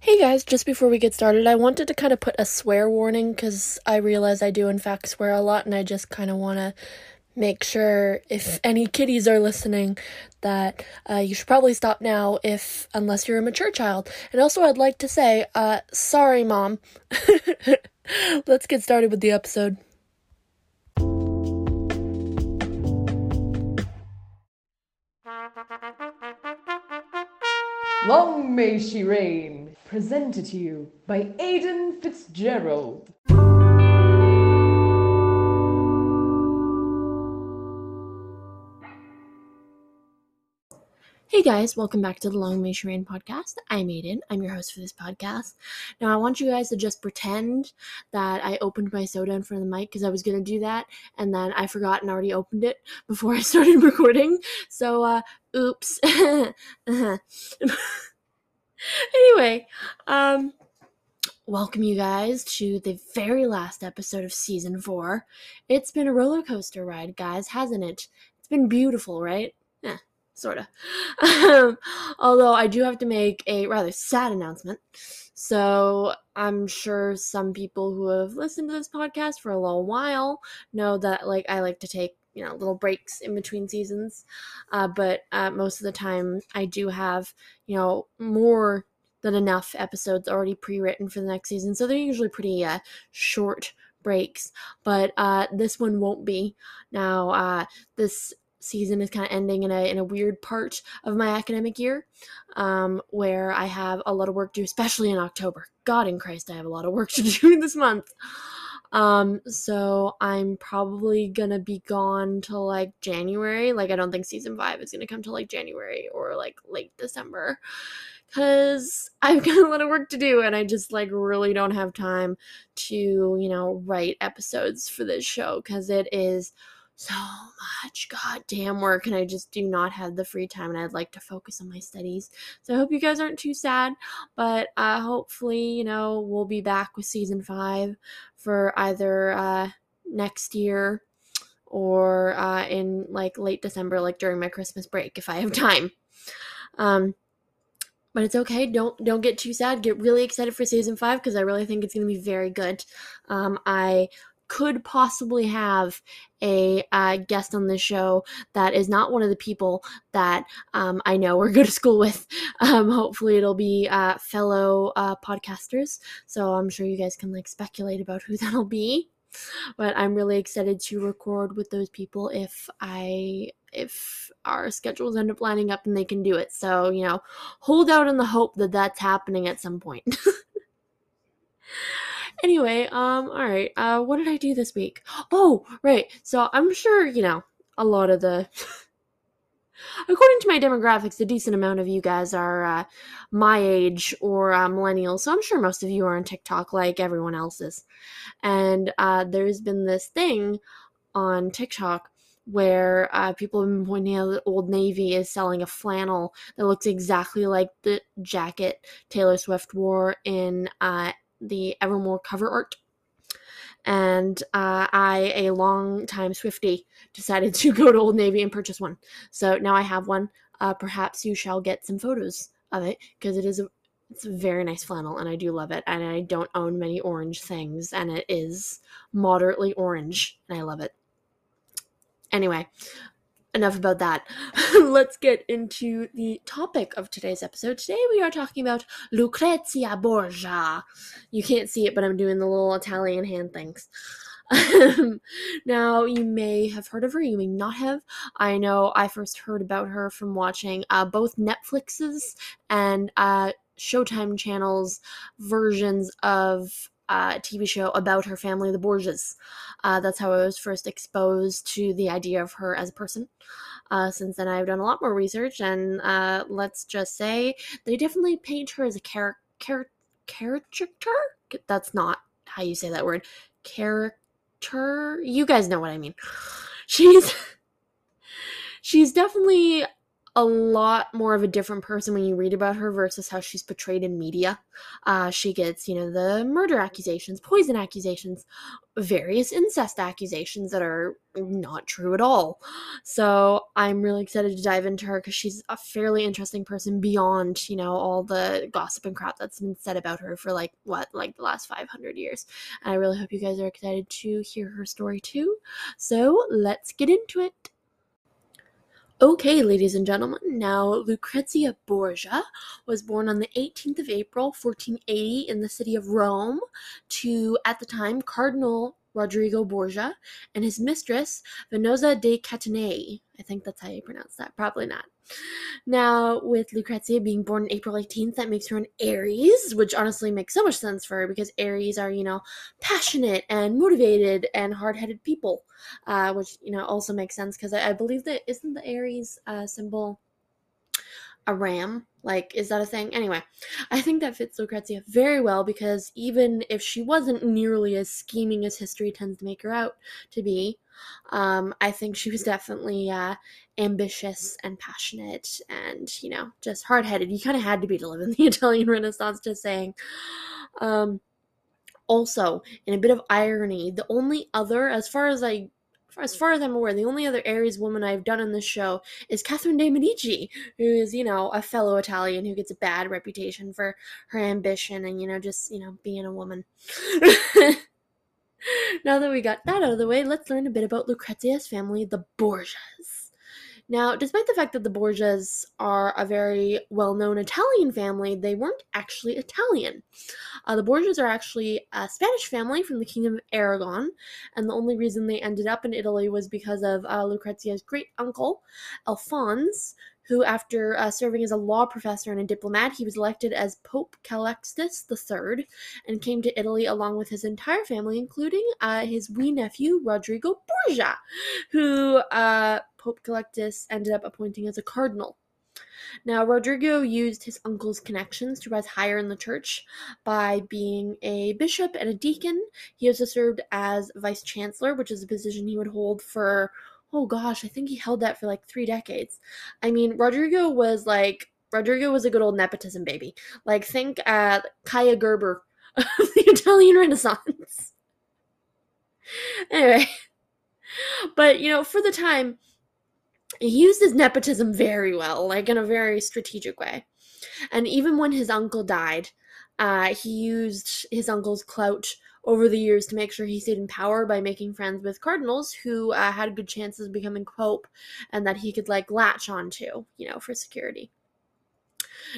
Hey guys, just before we get started, I wanted to kind of put a swear warning because I realize I do, in fact, swear a lot, and I just kind of want to make sure if any kiddies are listening that uh, you should probably stop now if unless you're a mature child. And also i'd like to say uh, sorry mom. Let's get started with the episode Long may she reign, presented to you by Aidan Fitzgerald. Hey guys, welcome back to the Long May Reign podcast. I'm Aiden. I'm your host for this podcast. Now, I want you guys to just pretend that I opened my soda in front of the mic because I was going to do that and then I forgot and already opened it before I started recording. So, uh, oops. anyway, um, welcome you guys to the very last episode of season four. It's been a roller coaster ride, guys, hasn't it? It's been beautiful, right? Sort of. Um, although I do have to make a rather sad announcement. So I'm sure some people who have listened to this podcast for a little while know that like I like to take you know little breaks in between seasons, uh, but uh, most of the time I do have you know more than enough episodes already pre-written for the next season. So they're usually pretty uh, short breaks, but uh, this one won't be. Now, uh, this season is kind of ending in a in a weird part of my academic year, um, where I have a lot of work to do, especially in October. God in Christ, I have a lot of work to do this month. Um, so I'm probably gonna be gone till like January. Like I don't think season five is gonna come till like January or like late December. Cause I've got a lot of work to do and I just like really don't have time to, you know, write episodes for this show because it is so much goddamn work and I just do not have the free time and I'd like to focus on my studies. So I hope you guys aren't too sad, but uh hopefully, you know, we'll be back with season 5 for either uh next year or uh in like late December like during my Christmas break if I have time. Um but it's okay. Don't don't get too sad. Get really excited for season five because I really think it's to be very good. Um, I could possibly have a uh, guest on the show that is not one of the people that um, I know or go to school with. Um, hopefully, it'll be uh, fellow uh, podcasters. So I'm sure you guys can like speculate about who that'll be. But I'm really excited to record with those people if I if our schedules end up lining up and they can do it. So you know, hold out in the hope that that's happening at some point. Anyway, um, all right. Uh, what did I do this week? Oh, right. So I'm sure you know a lot of the. According to my demographics, a decent amount of you guys are uh, my age or uh, millennials, so I'm sure most of you are on TikTok like everyone else is. And uh, there's been this thing on TikTok where uh, people have been pointing out that Old Navy is selling a flannel that looks exactly like the jacket Taylor Swift wore in uh, the Evermore cover art. And uh, I, a long time Swifty, decided to go to Old Navy and purchase one. So now I have one. Uh, perhaps you shall get some photos of it because it is a it's a very nice flannel and I do love it. And I don't own many orange things, and it is moderately orange, and I love it. Anyway, enough about that. Let's get into the topic of today's episode. Today we are talking about Lucrezia Borgia. You can't see it, but I'm doing the little Italian hand things. now, you may have heard of her, you may not have. I know I first heard about her from watching uh, both Netflix's and uh, Showtime channel's versions of uh, TV show about her family, the Borgias. Uh, that's how I was first exposed to the idea of her as a person. Uh, since then, I've done a lot more research, and uh, let's just say they definitely paint her as a character. char-. That's not how you say that word. Character. You guys know what I mean. She's she's definitely a lot more of a different person when you read about her versus how she's portrayed in media. Uh, she gets, you know, the murder accusations, poison accusations, various incest accusations that are not true at all. So I'm really excited to dive into her because she's a fairly interesting person beyond, you know, all the gossip and crap that's been said about her for like what, like the last 500 years. And I really hope you guys are excited to hear her story too. So let's get into it. Okay, ladies and gentlemen, now Lucrezia Borgia was born on the 18th of April, 1480, in the city of Rome to, at the time, Cardinal Rodrigo Borgia and his mistress, Vannozza de Catanei. I think that's how you pronounce that. Probably not. Now, with Lucrezia being born April 18th, that makes her an Aries, which honestly makes so much sense for her because Aries are, you know, passionate and motivated and hard headed people, uh, which, you know, also makes sense because I, I, believe that isn't the Aries uh, symbol a ram? Like, is that a thing? Anyway, I think that fits Lucrezia very well because even if she wasn't nearly as scheming as history tends to make her out to be, um, I think she was definitely uh, ambitious and passionate and, you know, just hard headed. You kind of had to be to live in the Italian Renaissance, just saying. Um, also, in a bit of irony, the only other, as far as I as far as I'm aware, the only other Aries woman I've done in this show is Catherine de Medici, who is, you know, a fellow Italian who gets a bad reputation for her ambition and, you know, just, you know, being a woman. now that we got that out of the way, let's learn a bit about Lucrezia's family, the Borgias. Now, despite the fact that the Borgias are a very well known Italian family, they weren't actually Italian. Uh, the Borgias are actually a Spanish family from the Kingdom of Aragon, and the only reason they ended up in Italy was because of uh, Lucrezia's great uncle, Alphonse, who, after uh, serving as a law professor and a diplomat, he was elected as Pope Calixtus III and came to Italy along with his entire family, including uh, his wee nephew, Rodrigo Borgia, who uh, Pope Calixtus ended up appointing as a cardinal. Now, Rodrigo used his uncle's connections to rise higher in the church by being a bishop and a deacon. He also served as vice chancellor, which is a position he would hold for oh gosh, I think he held that for like three decades. I mean, Rodrigo was like Rodrigo was a good old nepotism baby. Like think uh Kaia Gerber of the Italian Renaissance. anyway, but you know, for the time, he used his nepotism very well, like in a very strategic way. And even when his uncle died, uh, he used his uncle's clout over the years to make sure he stayed in power by making friends with cardinals who uh, had good chances of becoming pope and that he could like latch onto, you know, for security.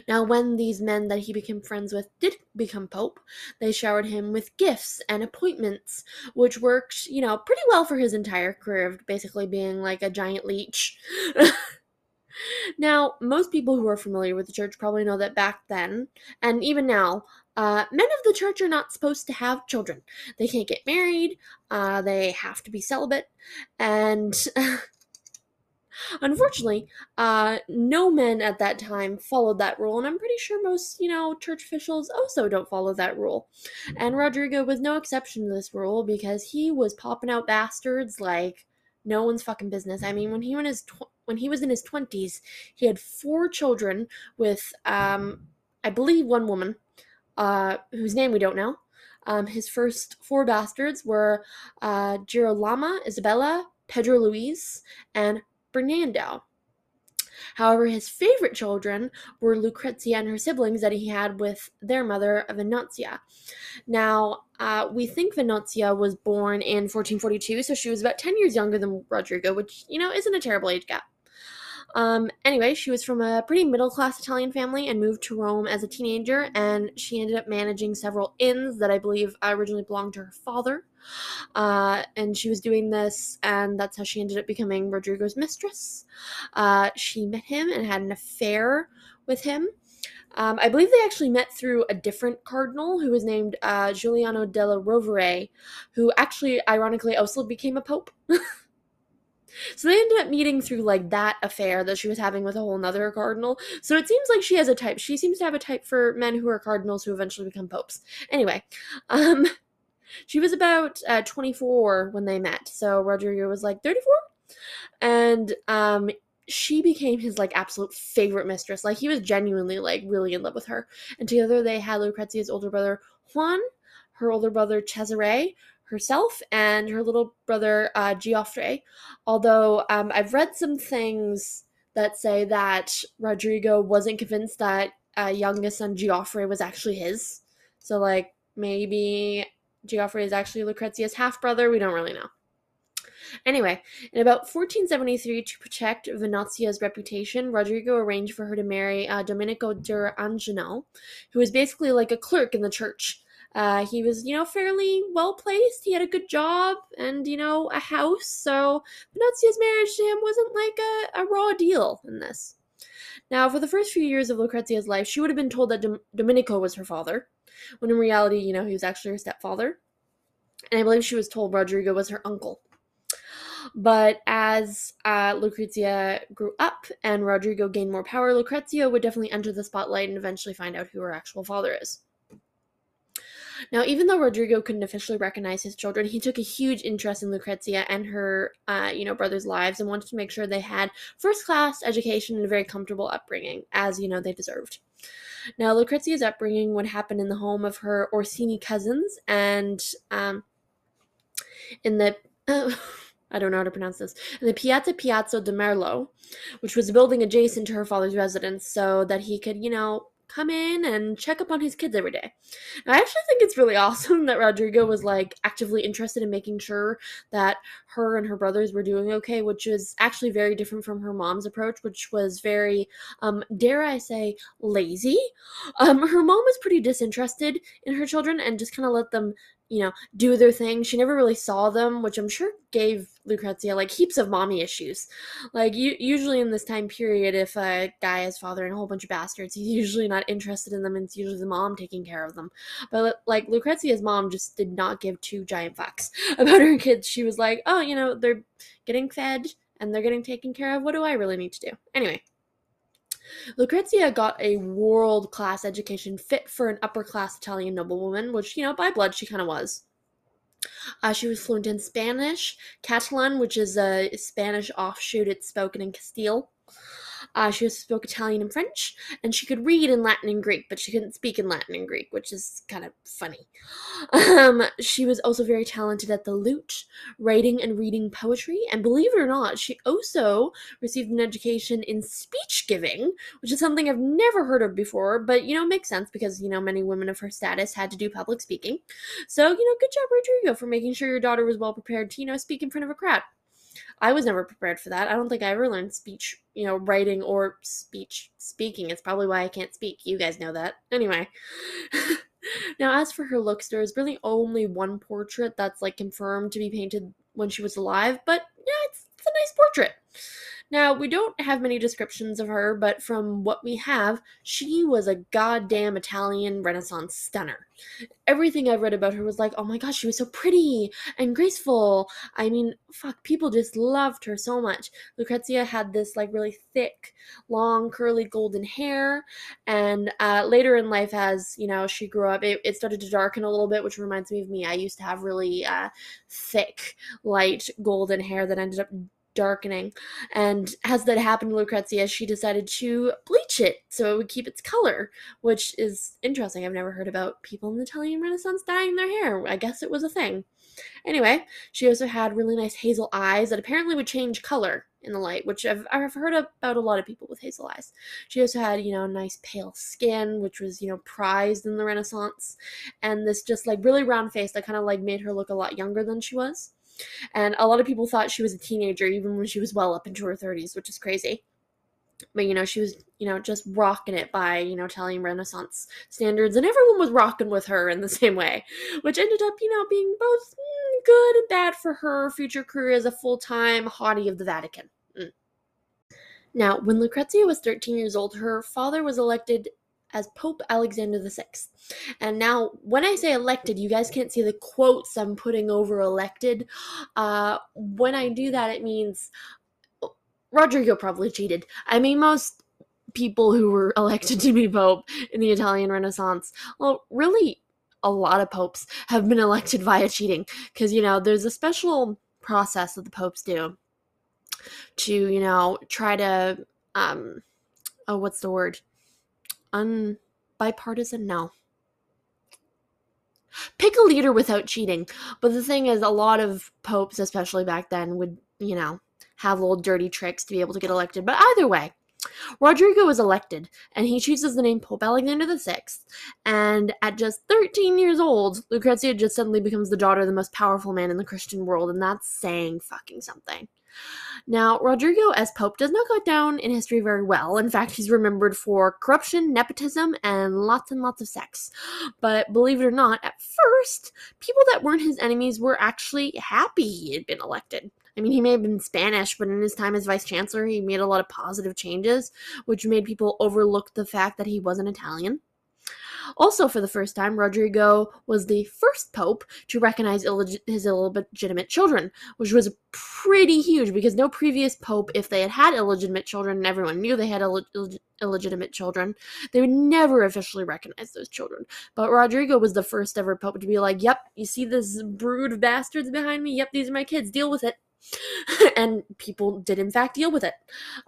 Now, when these men that he became friends with did become pope, they showered him with gifts and appointments, which worked, you know, pretty well for his entire career of basically being like a giant leech. now, most people who are familiar with the church probably know that back then, and even now, uh, men of the church are not supposed to have children. They can't get married, uh, they have to be celibate, and unfortunately, uh, no men at that time followed that rule, and I'm pretty sure most, you know, church officials also don't follow that rule. And Rodrigo was no exception to this rule because he was popping out bastards like no one's fucking business. I mean, when he was tw- when he was in his twenties, he had four children with, um, I believe, one woman uh, whose name we don't know. Um, his first four bastards were uh, Girolama, Isabella, Pedro Luis, and Bernardo. However, his favorite children were Lucrezia and her siblings that he had with their mother, Venanzia. Now, uh, we think Venanzia was born in 1442, so she was about 10 years younger than Rodrigo, which, you know, isn't a terrible age gap. Um, anyway, she was from a pretty middle class Italian family and moved to Rome as a teenager, and she ended up managing several inns that I believe originally belonged to her father. Uh, and she was doing this, and that's how she ended up becoming Rodrigo's mistress. Uh, she met him and had an affair with him. Um, I believe they actually met through a different cardinal who was named uh, Giuliano della Rovere, who actually, ironically, also became a pope. So they ended up meeting through like that affair that she was having with a whole nother cardinal. So it seems like she has a type. She seems to have a type for men who are cardinals who eventually become popes. Anyway, um, she was about uh, 24 when they met. So Rodrigo was like 34. And um, she became his like absolute favorite mistress. Like he was genuinely like really in love with her. And together they had Lucrezia's older brother Juan, her older brother Cesare, herself, and her little brother uh, Geoffrey. Although um, I've read some things that say that Rodrigo wasn't convinced that uh, youngest son Geoffrey was actually his. So like maybe Geoffrey is actually Lucrezia's half brother. We don't really know. Anyway, in about 1473, to protect Venanzia's reputation, Rodrigo arranged for her to marry uh, Domenico d'Angelo, who was basically like a clerk in the church. Uh, he was, you know, fairly well placed. He had a good job and, you know, a house. So Venanzia's marriage to him wasn't like a, a raw deal in this. Now, for the first few years of Lucrezia's life, she would have been told that Dom- Domenico was her father, when in reality, you know, he was actually her stepfather. And I believe she was told Rodrigo was her uncle. But as uh, Lucrezia grew up and Rodrigo gained more power, Lucrezia would definitely enter the spotlight and eventually find out who her actual father is. Now, even though Rodrigo couldn't officially recognize his children, he took a huge interest in Lucrezia and her, uh, you know, brothers' lives and wanted to make sure they had first-class education and a very comfortable upbringing, as you know they deserved. Now, Lucrezia's upbringing would happen in the home of her Orsini cousins, and um, in the uh, I don't know how to pronounce this, in the Piazza Piazza de Merlo, which was a building adjacent to her father's residence, so that he could, you know, come in and check up on his kids every day. And I actually think it's really awesome that Rodrigo was like actively interested in making sure that her and her brothers were doing okay, which is actually very different from her mom's approach, which was very, um, dare I say, lazy. Um, her mom was pretty disinterested in her children and just kind of let them you know, do their thing. She never really saw them, which I'm sure gave Lucrezia like heaps of mommy issues. Like you, usually in this time period, if a guy is fathering a whole bunch of bastards, he's usually not interested in them, and it's usually the mom taking care of them. But like Lucrezia's mom just did not give two giant fucks about her kids. She was like, oh, you know, they're getting fed and they're getting taken care of. What do I really need to do? Anyway. Lucrezia got a world class education fit for an upper class Italian noblewoman, which, you know, by blood she kind of was. Uh, she was fluent in Spanish, Catalan, which is a Spanish offshoot, it's spoken in Castile. Uh, she spoke Italian and French, and she could read in Latin and Greek, but she couldn't speak in Latin and Greek, which is kind of funny. Um, she was also very talented at the lute, writing and reading poetry, and believe it or not, she also received an education in speech giving, which is something I've never heard of before, but you know, makes sense because you know, many women of her status had to do public speaking. So, you know, good job, Rodrigo, for making sure your daughter was well prepared to, you know, speak in front of a crowd. I was never prepared for that. I don't think I ever learned speech, you know, writing or speech speaking. It's probably why I can't speak. You guys know that. Anyway. now, as for her looks, there is really only one portrait that's like confirmed to be painted when she was alive, but yeah, it's, it's a nice portrait. Now, we don't have many descriptions of her, but from what we have, she was a goddamn Italian Renaissance stunner. Everything I've read about her was like, oh my gosh, she was so pretty and graceful. I mean, fuck, people just loved her so much. Lucrezia had this like really thick, long, curly golden hair, and uh, later in life, as you know, she grew up, it, it, started to darken a little bit, which reminds me of me. I used to have really uh, thick, light golden hair that ended up darkening. And as that happened to Lucrezia, she decided to bleach it so it would keep its color, which is interesting. I've never heard about people in the Italian Renaissance dyeing their hair. I guess it was a thing. Anyway, she also had really nice hazel eyes that apparently would change color in the light, which I've, I've heard about a lot of people with hazel eyes. She also had, you know, nice pale skin, which was, you know, prized in the Renaissance, and this just like really round face that kind of like made her look a lot younger than she was. And a lot of people thought she was a teenager even when she was well up into her 30s, which is crazy. But you know, she was, you know, just rocking it by, you know, Italian Renaissance standards, and everyone was rocking with her in the same way, which ended up, you know, being both mm, good and bad for her future career as a full time haughty of the Vatican. Mm. Now, when Lucrezia was 13 years old, her father was elected as Pope Alexander VI. And now, when I say elected, you guys can't see the quotes I'm putting over elected. Uh, when I do that, it means Rodrigo probably cheated. I mean, most people who were elected to be Pope in the Italian Renaissance, well, really, a lot of popes have been elected via cheating. Because, you know, there's a special process that the popes do to, you know, try to, um, oh, what's the word? Un bipartisan? No. Pick a leader without cheating. But the thing is, a lot of popes, especially back then, would, you know, have little dirty tricks to be able to get elected. But either way, Rodrigo was elected, and he chooses the name Pope Alexander VI. And at just 13 years old, Lucrezia just suddenly becomes the daughter of the most powerful man in the Christian world, and that's saying fucking something. Now, Rodrigo as Pope does not go down in history very well. In fact, he's remembered for corruption, nepotism, and lots and lots of sex. But believe it or not, at first, people that weren't his enemies were actually happy he had been elected. I mean, he may have been Spanish, but in his time as vice chancellor, he made a lot of positive changes, which made people overlook the fact that he wasn't Italian. Also, for the first time, Rodrigo was the first pope to recognize illeg- his illegitimate children, which was pretty huge because no previous pope, if they had had illegitimate children and everyone knew they had Ill- Ill- illegitimate children, they would never officially recognize those children. But Rodrigo was the first ever pope to be like, yep, you see this brood of bastards behind me? Yep, these are my kids, deal with it. and people did in fact deal with it.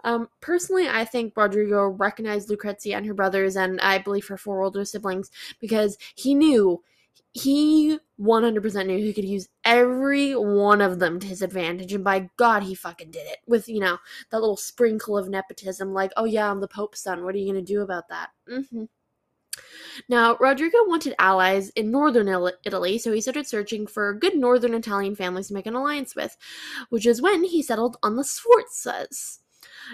Um, personally, I think Rodrigo recognized Lucrezia and her brothers, and I believe her four older siblings, because he knew he 100% knew he could use every one of them to his advantage and by god he fucking did it with you know that little sprinkle of nepotism like oh yeah i'm the pope's son what are you gonna do about that mm-hmm. Now, Rodrigo wanted allies in northern Italy, so he started searching for good northern Italian families to make an alliance with, which is when he settled on the Sforzas.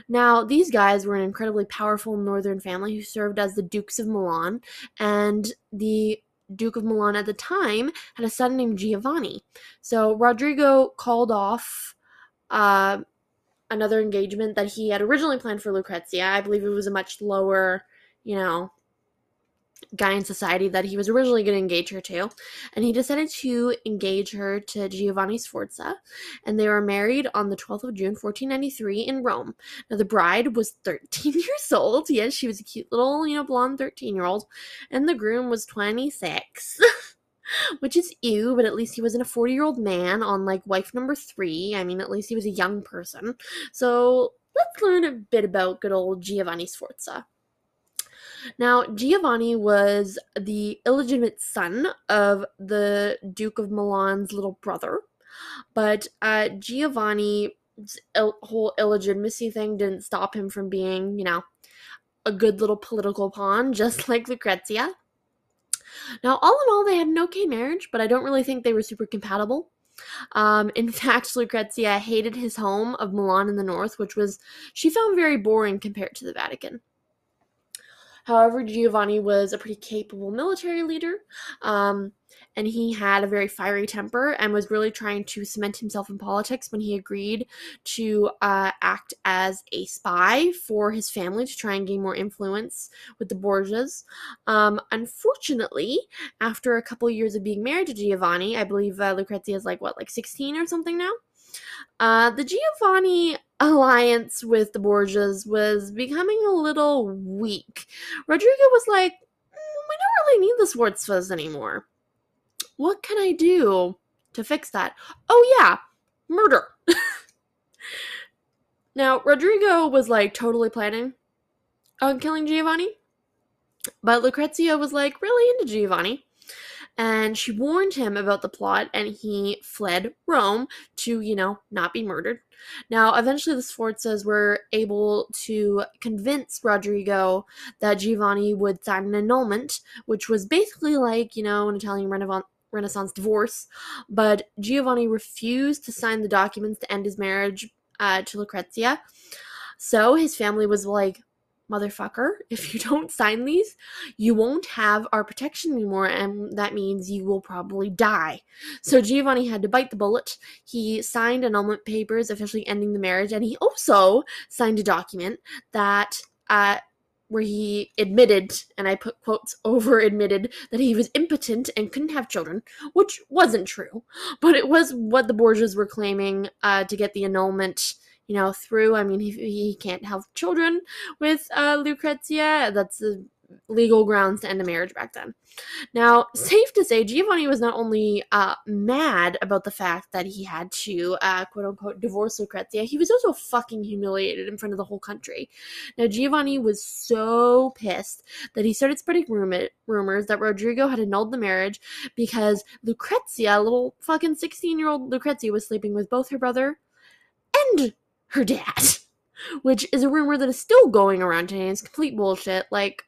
Now, these guys were an incredibly powerful northern family who served as the Dukes of Milan, and the Duke of Milan at the time had a son named Giovanni. So Rodrigo called off uh, another engagement that he had originally planned for Lucrezia. I believe it was a much lower, you know, guy in society that he was originally going to engage her to. And he decided to engage her to Giovanni Sforza. And they were married on the 12th of June, 1493, in Rome. Now, the bride was 13 years old. Yes, she was a cute little, you know, blonde 13 year old. And the groom was 26. Which is ew, but at least he wasn't a 40 year old man on like wife number three. I mean, at least he was a young person. So let's learn a bit about good old Giovanni Sforza. Now, Giovanni was the illegitimate son of the Duke of Milan's little brother, but uh, Giovanni's whole illegitimacy thing didn't stop him from being, you know, a good little political pawn, just like Lucrezia. Now, all in all, they had an okay marriage, but I don't really think they were super compatible. Um, in fact, Lucrezia hated his home of Milan in the north, which was she found very boring compared to the Vatican. However, Giovanni was a pretty capable military leader, um, and he had a very fiery temper and was really trying to cement himself in politics when he agreed to uh, act as a spy for his family to try and gain more influence with the Borgias. Um, unfortunately, after a couple years of being married to Giovanni, I believe uh, Lucrezia is like what, like 16 or something now? Uh, the Giovanni alliance with the Borgias was becoming a little weak. Rodrigo was like, mm, we don't really need the Sforzas anymore. What can I do to fix that? Oh, yeah, murder. now, Rodrigo was like totally planning on killing Giovanni, but Lucrezia was like really into Giovanni and she warned him about the plot and he fled Rome to, you know, not be murdered. Now, eventually the Sforzas were able to convince Rodrigo that Giovanni would sign an annulment, which was basically like, you know, an Italian Renaissance divorce, but Giovanni refused to sign the documents to end his marriage uh, to Lucrezia. So his family was like, motherfucker, if you don't sign these, you won't have our protection anymore, and that means you will probably die. So Giovanni had to bite the bullet. He signed annulment papers officially ending the marriage, and he also signed a document that uh, where he admitted, and I put quotes over admitted, that he was impotent and couldn't have children, which wasn't true, but it was what the Borgias were claiming uh, to get the annulment you know, through. I mean, he, he can't have children with uh, Lucrezia. That's a legal grounds to end a marriage back then. Now, safe to say, Giovanni was not only uh, mad about the fact that he had to, uh, quote unquote, divorce Lucrezia, he was also fucking humiliated in front of the whole country. Now, Giovanni was so pissed that he started spreading rumor- rumors that Rodrigo had annulled the marriage because Lucrezia, little fucking 16 year old Lucrezia, was sleeping with both her brother and her dad. Which is a rumor that is still going around today. It's complete bullshit. Like,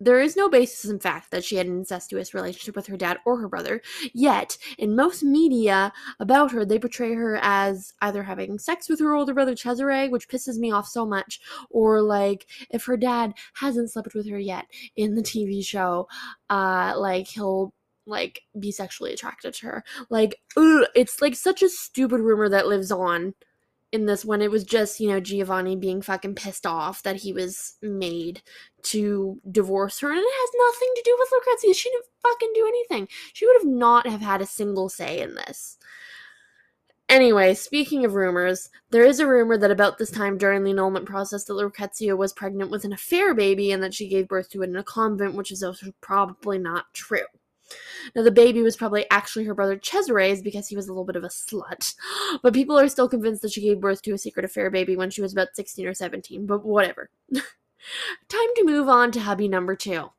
there is no basis in fact that she had an incestuous relationship with her dad or her brother, yet, in most media about her, they portray her as either having sex with her older brother Cesare, which pisses me off so much, or like if her dad hasn't slept with her yet in the TV show, uh, like he'll like be sexually attracted to her. Like, ugh, it's like such a stupid rumor that lives on in this when it was just, you know, Giovanni being fucking pissed off that he was made to divorce her. And it has nothing to do with Lucrezia. She didn't fucking do anything. She would have not have had a single say in this. Anyway, speaking of rumors, there is a rumor that about this time during the annulment process that Lucrezia was pregnant with an affair baby and that she gave birth to it in a convent, which is also probably not true. Now, the baby was probably actually her brother Cesare's because he was a little bit of a slut. But people are still convinced that she gave birth to a secret affair baby when she was about 16 or 17, but whatever. Time to move on to hubby number two.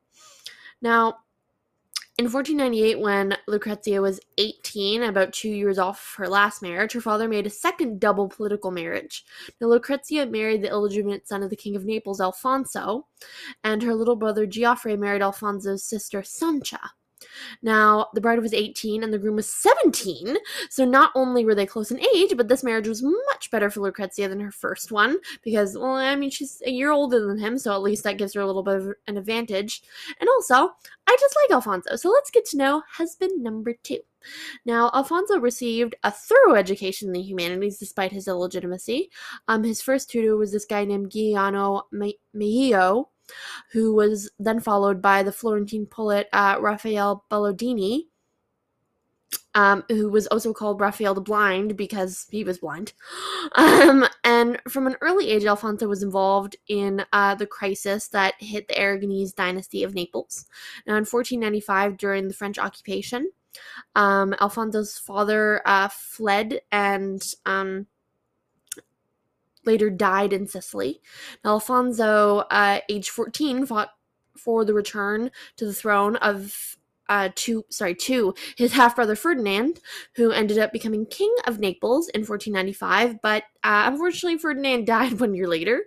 Now, in 1498, when Lucrezia was 18, about two years off her last marriage, her father made a second double political marriage. Now, Lucrezia married the illegitimate son of the King of Naples, Alfonso, and her little brother Geoffrey married Alfonso's sister, Sancha. Now, the bride was 18 and the groom was 17, so not only were they close in age, but this marriage was much better for Lucrezia than her first one because, well, I mean, she's a year older than him, so at least that gives her a little bit of an advantage. And also, I just like Alfonso, so let's get to know husband number two. Now, Alfonso received a thorough education in the humanities despite his illegitimacy. Um, his first tutor was this guy named Giuliano Mejio, who was then followed by the Florentine poet uh, Raphael Bellodini, um, who was also called Raphael the Blind because he was blind. Um, and from an early age, Alfonso was involved in uh, the crisis that hit the Aragonese dynasty of Naples. Now, in 1495, during the French occupation, um, Alfonso's father uh, fled and um, later died in Sicily. Now, Alfonso, uh, age 14, fought for the return to the throne of uh, to sorry to his half brother Ferdinand, who ended up becoming king of Naples in 1495. But uh, unfortunately, Ferdinand died one year later.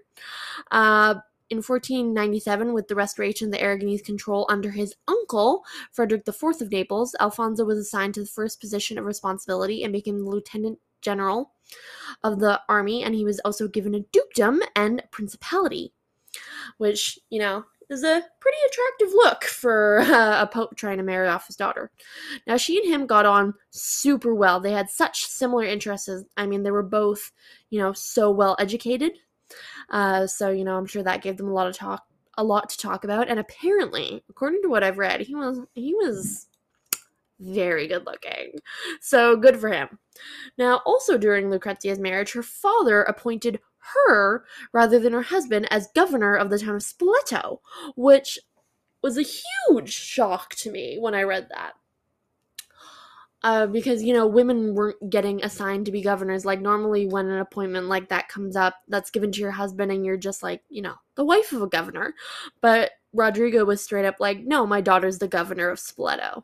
Uh, in 1497, with the restoration of the Aragonese control under his uncle, Frederick IV of Naples, Alfonso was assigned to the first position of responsibility and became the lieutenant general of the army, and he was also given a dukedom and principality, which, you know, is a pretty attractive look for uh, a pope trying to marry off his daughter. Now, she and him got on super well. They had such similar interests. I mean, they were both, you know, so well educated. Uh, so, you know, I'm sure that gave them a lot of talk, a lot to talk about. And apparently, according to what I've read, he was he was very good looking. So good for him. Now, also during Lucrezia's marriage, her father appointed her rather than her husband as governor of the town of Spoleto, which was a huge shock to me when I read that. Uh, because you know women weren't getting assigned to be governors like normally when an appointment like that comes up that's given to your husband and you're just like you know the wife of a governor but rodrigo was straight up like no my daughter's the governor of spoleto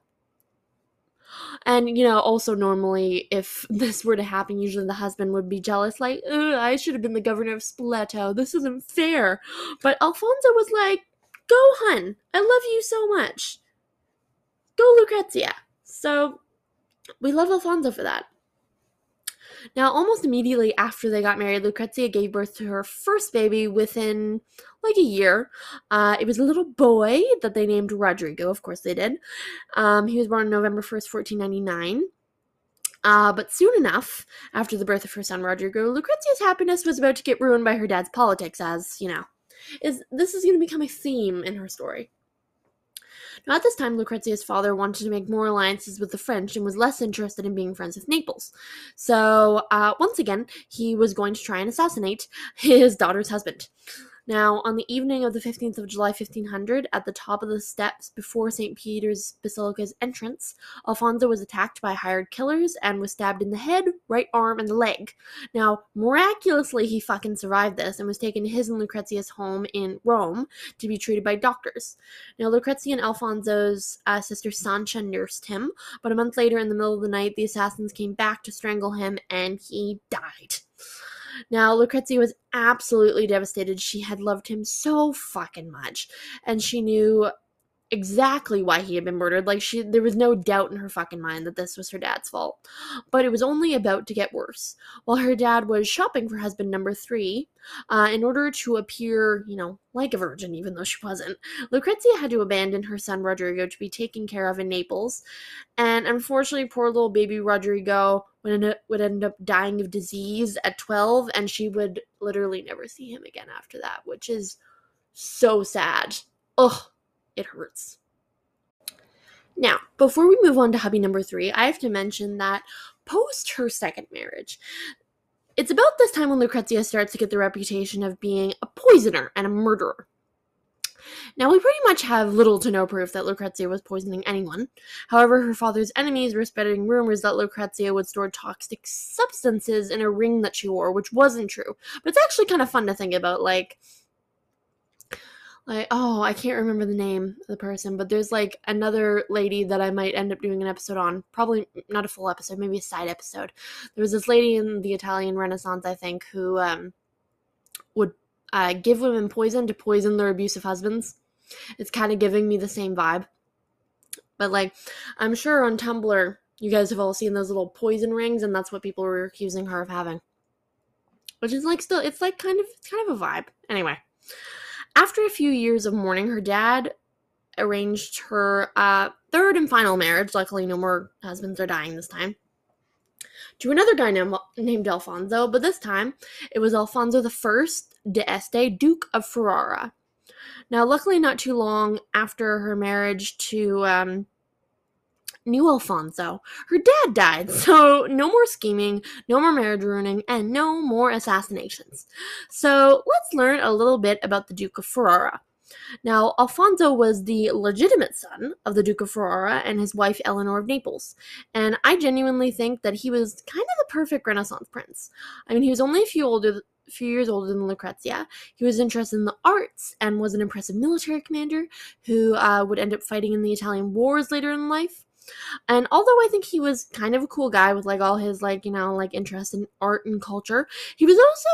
and, you know, also normally if this were to happen, usually the husband would be jealous, like, I should have been the governor of Spoleto. This isn't fair. But Alfonso was like, Go, hun. I love you so much. Go, Lucrezia. So we love Alfonso for that. Now, almost immediately after they got married, Lucrezia gave birth to her first baby within like a year. Uh, it was a little boy that they named Rodrigo. Of course, they did. Um, he was born on November 1st, 1499. Uh, but soon enough, after the birth of her son Rodrigo, Lucrezia's happiness was about to get ruined by her dad's politics, as, you know, is this is going to become a theme in her story. Now, at this time, Lucrezia's father wanted to make more alliances with the French and was less interested in being friends with Naples. So, uh, once again, he was going to try and assassinate his daughter's husband. Now, on the evening of the 15th of July 1500, at the top of the steps before St. Peter's Basilica's entrance, Alfonso was attacked by hired killers and was stabbed in the head, right arm, and the leg. Now, miraculously, he fucking survived this and was taken to his and Lucrezia's home in Rome to be treated by doctors. Now, Lucrezia and Alfonso's uh, sister Sancha nursed him, but a month later, in the middle of the night, the assassins came back to strangle him and he died. Now, Lucrezia was absolutely devastated. She had loved him so fucking much, and she knew exactly why he had been murdered. Like she there was no doubt in her fucking mind that this was her dad's fault. But it was only about to get worse. While her dad was shopping for husband number 3, uh, in order to appear, you know, like a virgin even though she wasn't, Lucrezia had to abandon her son Rodrigo to be taken care of in Naples. And unfortunately, poor little baby Rodrigo would end up, would end up dying of disease at 12 and she would literally never see him again after that, which is so sad. Ugh it hurts. Now, before we move on to hubby number three, I have to mention that post her second marriage, it's about this time when Lucrezia starts to get the reputation of being a poisoner and a murderer. Now, we pretty much have little to no proof that Lucrezia was poisoning anyone. However, her father's enemies were spreading rumors that Lucrezia would store toxic substances in a ring that she wore, which wasn't true. But it's actually kind of fun to think about. Like, like oh i can't remember the name of the person but there's like another lady that i might end up doing an episode on probably not a full episode maybe a side episode. There was this lady in the italian renaissance i think who um, would uh, give women poison to poison their abusive husbands. It's kind of giving me the same vibe. But like i'm sure on tumblr you guys have all seen those little poison rings and that's what people were accusing her of having. Which is like still it's like kind of kind of a vibe. Anyway after a few years of mourning, her dad arranged her uh, third and final marriage. Luckily, no more husbands are dying this time. To another guy named, named Alfonso, but this time it was Alfonso I d'Este, Duke of Ferrara. Now, luckily, not too long after her marriage to um, new Alfonso. Her dad died, so no more scheming, no more marriage ruining, and no more assassinations. So let's learn a little bit about the Duke of Ferrara. Now, Alfonso was the legitimate son of the Duke of Ferrara and his wife Eleanor of Naples, and I genuinely think that he was kind of the perfect Renaissance prince. I mean, he was only a few older few years older than Lucrezia. He was interested in the arts and was an impressive military commander who uh, would end up fighting in the Italian wars later in life. And although I think he was kind of a cool guy with like all his like, you know, like interest in art and culture, he was also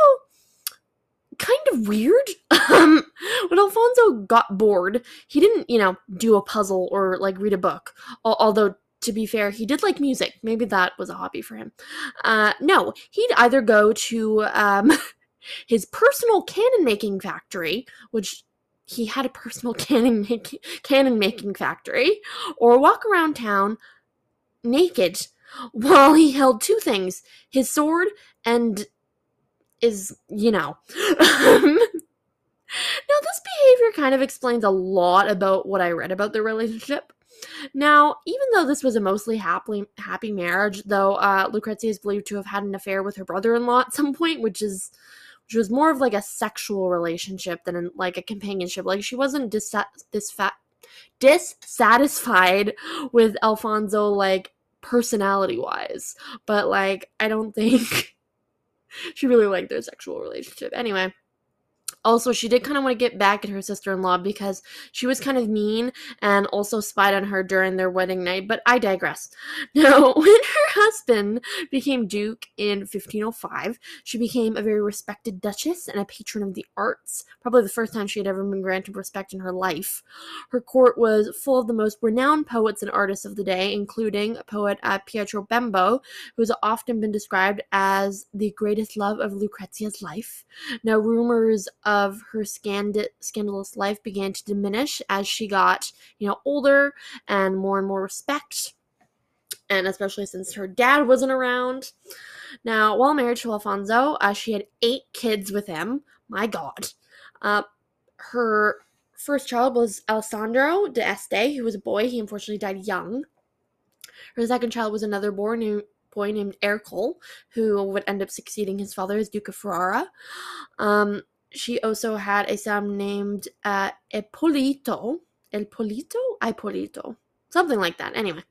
kind of weird. Um, when Alfonso got bored, he didn't, you know, do a puzzle or like read a book. Although to be fair, he did like music. Maybe that was a hobby for him. Uh, no, he'd either go to um, his personal cannon making factory, which he had a personal cannon making, cannon making factory, or walk around town naked while he held two things his sword and is, you know. now, this behavior kind of explains a lot about what I read about their relationship. Now, even though this was a mostly happy happy marriage, though uh, Lucrezia is believed to have had an affair with her brother-in-law at some point, which is which was more of like a sexual relationship than like a companionship. Like she wasn't dis- disfa- dissatisfied with Alfonso like personality wise, but like I don't think she really liked their sexual relationship. Anyway, also, she did kind of want to get back at her sister in law because she was kind of mean and also spied on her during their wedding night, but I digress. Now, when her husband became Duke in 1505, she became a very respected duchess and a patron of the arts, probably the first time she had ever been granted respect in her life. Her court was full of the most renowned poets and artists of the day, including poet uh, Pietro Bembo, who has often been described as the greatest love of Lucrezia's life. Now, rumors of her scand- scandalous life began to diminish as she got, you know, older and more and more respect. And especially since her dad wasn't around. Now, while married to Alfonso, uh, she had eight kids with him. My God. Uh, her first child was Alessandro de Este, who was a boy. He unfortunately died young. Her second child was another boy named, boy named Ercole, who would end up succeeding his father as Duke of Ferrara. Um, she also had a son named uh, Ippolito. Ippolito? Ippolito. Something like that. Anyway.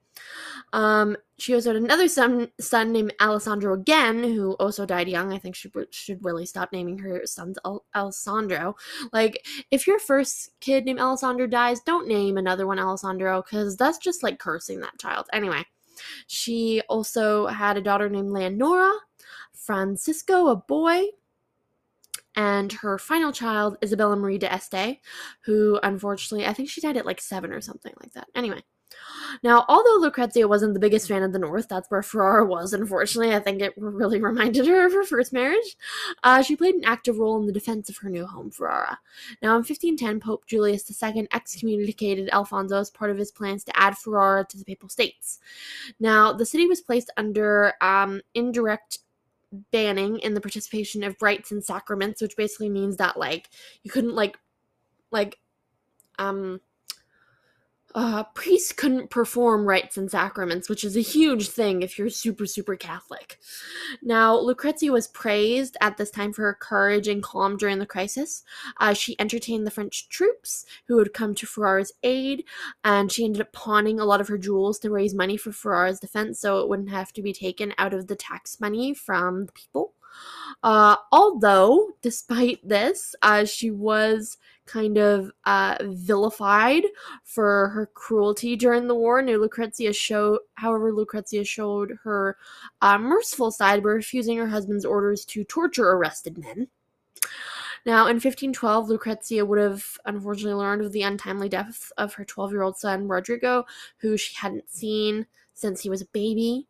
Um, she also had another son, son named Alessandro again, who also died young. I think she should really stop naming her sons Al- Alessandro. Like, if your first kid named Alessandro dies, don't name another one Alessandro, because that's just like cursing that child. Anyway, she also had a daughter named Leonora, Francisco, a boy, and her final child, Isabella Marie d'Este, who unfortunately, I think she died at like seven or something like that. Anyway. Now, although Lucrezia wasn't the biggest fan of the North, that's where Ferrara was, unfortunately. I think it really reminded her of her first marriage. Uh, she played an active role in the defense of her new home, Ferrara. Now, in 1510, Pope Julius II excommunicated Alfonso as part of his plans to add Ferrara to the Papal States. Now, the city was placed under um, indirect banning in the participation of rites and sacraments, which basically means that, like, you couldn't, like, like, um, uh, priests couldn't perform rites and sacraments, which is a huge thing if you're super, super Catholic. Now, Lucrezia was praised at this time for her courage and calm during the crisis. Uh, she entertained the French troops who had come to Ferrara's aid, and she ended up pawning a lot of her jewels to raise money for Ferrara's defense so it wouldn't have to be taken out of the tax money from the people. Uh, although, despite this, uh, she was kind of uh, vilified for her cruelty during the war. Now, Lucrezia showed, however, Lucrezia showed her uh, merciful side by refusing her husband's orders to torture arrested men. Now, in 1512, Lucrezia would have unfortunately learned of the untimely death of her 12 year old son, Rodrigo, who she hadn't seen since he was a baby.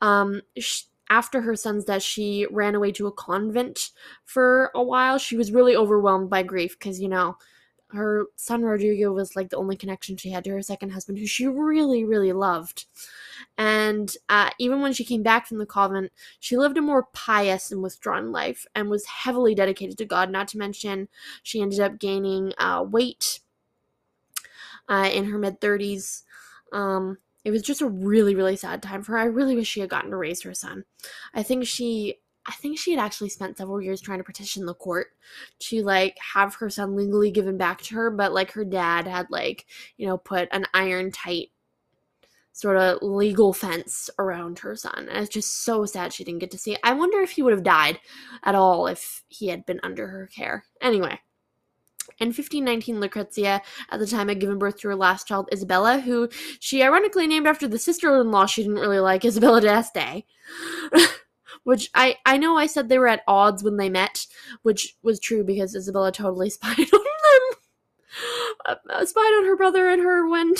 Um, she, after her son's death, she ran away to a convent for a while. She was really overwhelmed by grief because, you know, her son Rodrigo was like the only connection she had to her second husband, who she really, really loved. And uh, even when she came back from the convent, she lived a more pious and withdrawn life and was heavily dedicated to God. Not to mention, she ended up gaining uh, weight uh, in her mid 30s. Um, it was just a really really sad time for her. I really wish she had gotten to raise her son. I think she i think she had actually spent several years trying to petition the court to like have her son legally given back to her but like her dad had like you know put an iron tight sort of legal fence around her son. And it's just so sad she didn't get to see it. I wonder if he would have died at all if he had been under her care. Anyway in 1519, Lucrezia, at the time, had given birth to her last child, Isabella, who she ironically named after the sister in law she didn't really like, Isabella d'Este. which I, I know I said they were at odds when they met, which was true because Isabella totally spied on them. Uh, spied on her brother and her when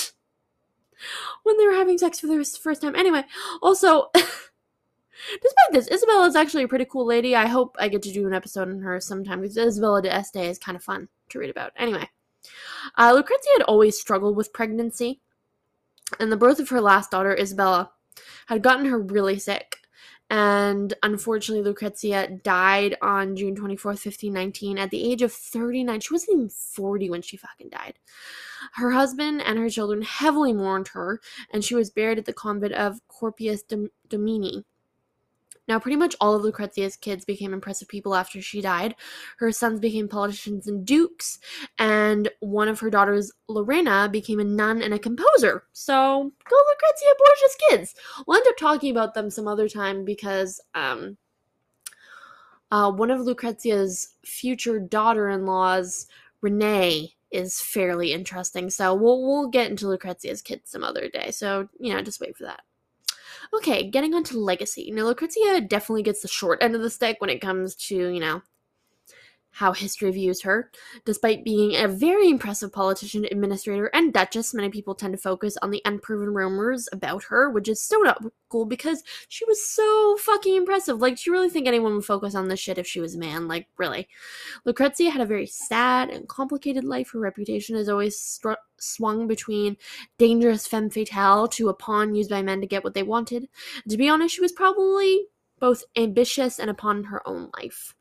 when they were having sex for the first time. Anyway, also Despite this, Isabella is actually a pretty cool lady. I hope I get to do an episode on her sometime because Isabella d'Este is kind of fun to read about. Anyway, uh, Lucrezia had always struggled with pregnancy, and the birth of her last daughter, Isabella, had gotten her really sick. And unfortunately, Lucrezia died on June 24th, 1519, at the age of 39. She wasn't even 40 when she fucking died. Her husband and her children heavily mourned her, and she was buried at the convent of Corpus Domini. Now, pretty much all of Lucrezia's kids became impressive people after she died. Her sons became politicians and dukes, and one of her daughters, Lorena, became a nun and a composer. So, go Lucrezia Borgia's kids. We'll end up talking about them some other time because um, uh, one of Lucrezia's future daughter-in-laws, Renee, is fairly interesting. So we'll we'll get into Lucrezia's kids some other day. So you know, just wait for that. Okay, getting on to legacy. Now, Lucrezia definitely gets the short end of the stick when it comes to, you know, how history views her. Despite being a very impressive politician, administrator, and duchess, many people tend to focus on the unproven rumors about her, which is so not cool because she was so fucking impressive. Like, do you really think anyone would focus on this shit if she was a man? Like, really. Lucrezia had a very sad and complicated life. Her reputation has always swung between dangerous femme fatale to a pawn used by men to get what they wanted. to be honest, she was probably both ambitious and upon her own life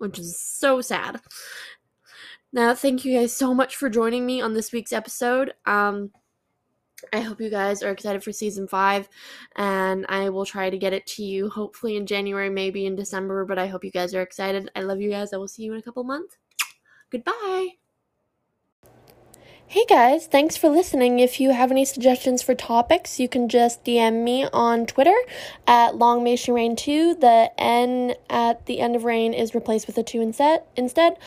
which is so sad. Now, thank you guys so much for joining me on this week's episode. Um, I hope you guys are excited for season five, and I will try to get it to you hopefully in January, maybe in December. But I hope you guys are excited. I love you guys. I will see you in a couple months. Goodbye. Hey guys, thanks for listening. If you have any suggestions for topics, you can just DM me on Twitter at longmationrain2. The N at the end of rain is replaced with a 2 instead. Instead,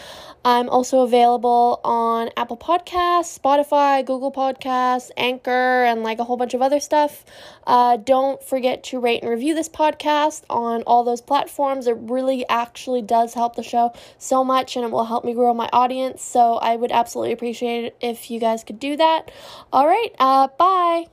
I'm also available on Apple Podcasts, Spotify, Google Podcasts, Anchor, and like a whole bunch of other stuff. Uh, don't forget to rate and review this podcast on all those platforms. It really actually does help the show so much and it will help me grow my audience. So I would absolutely appreciate it if you guys could do that. All right, uh, bye.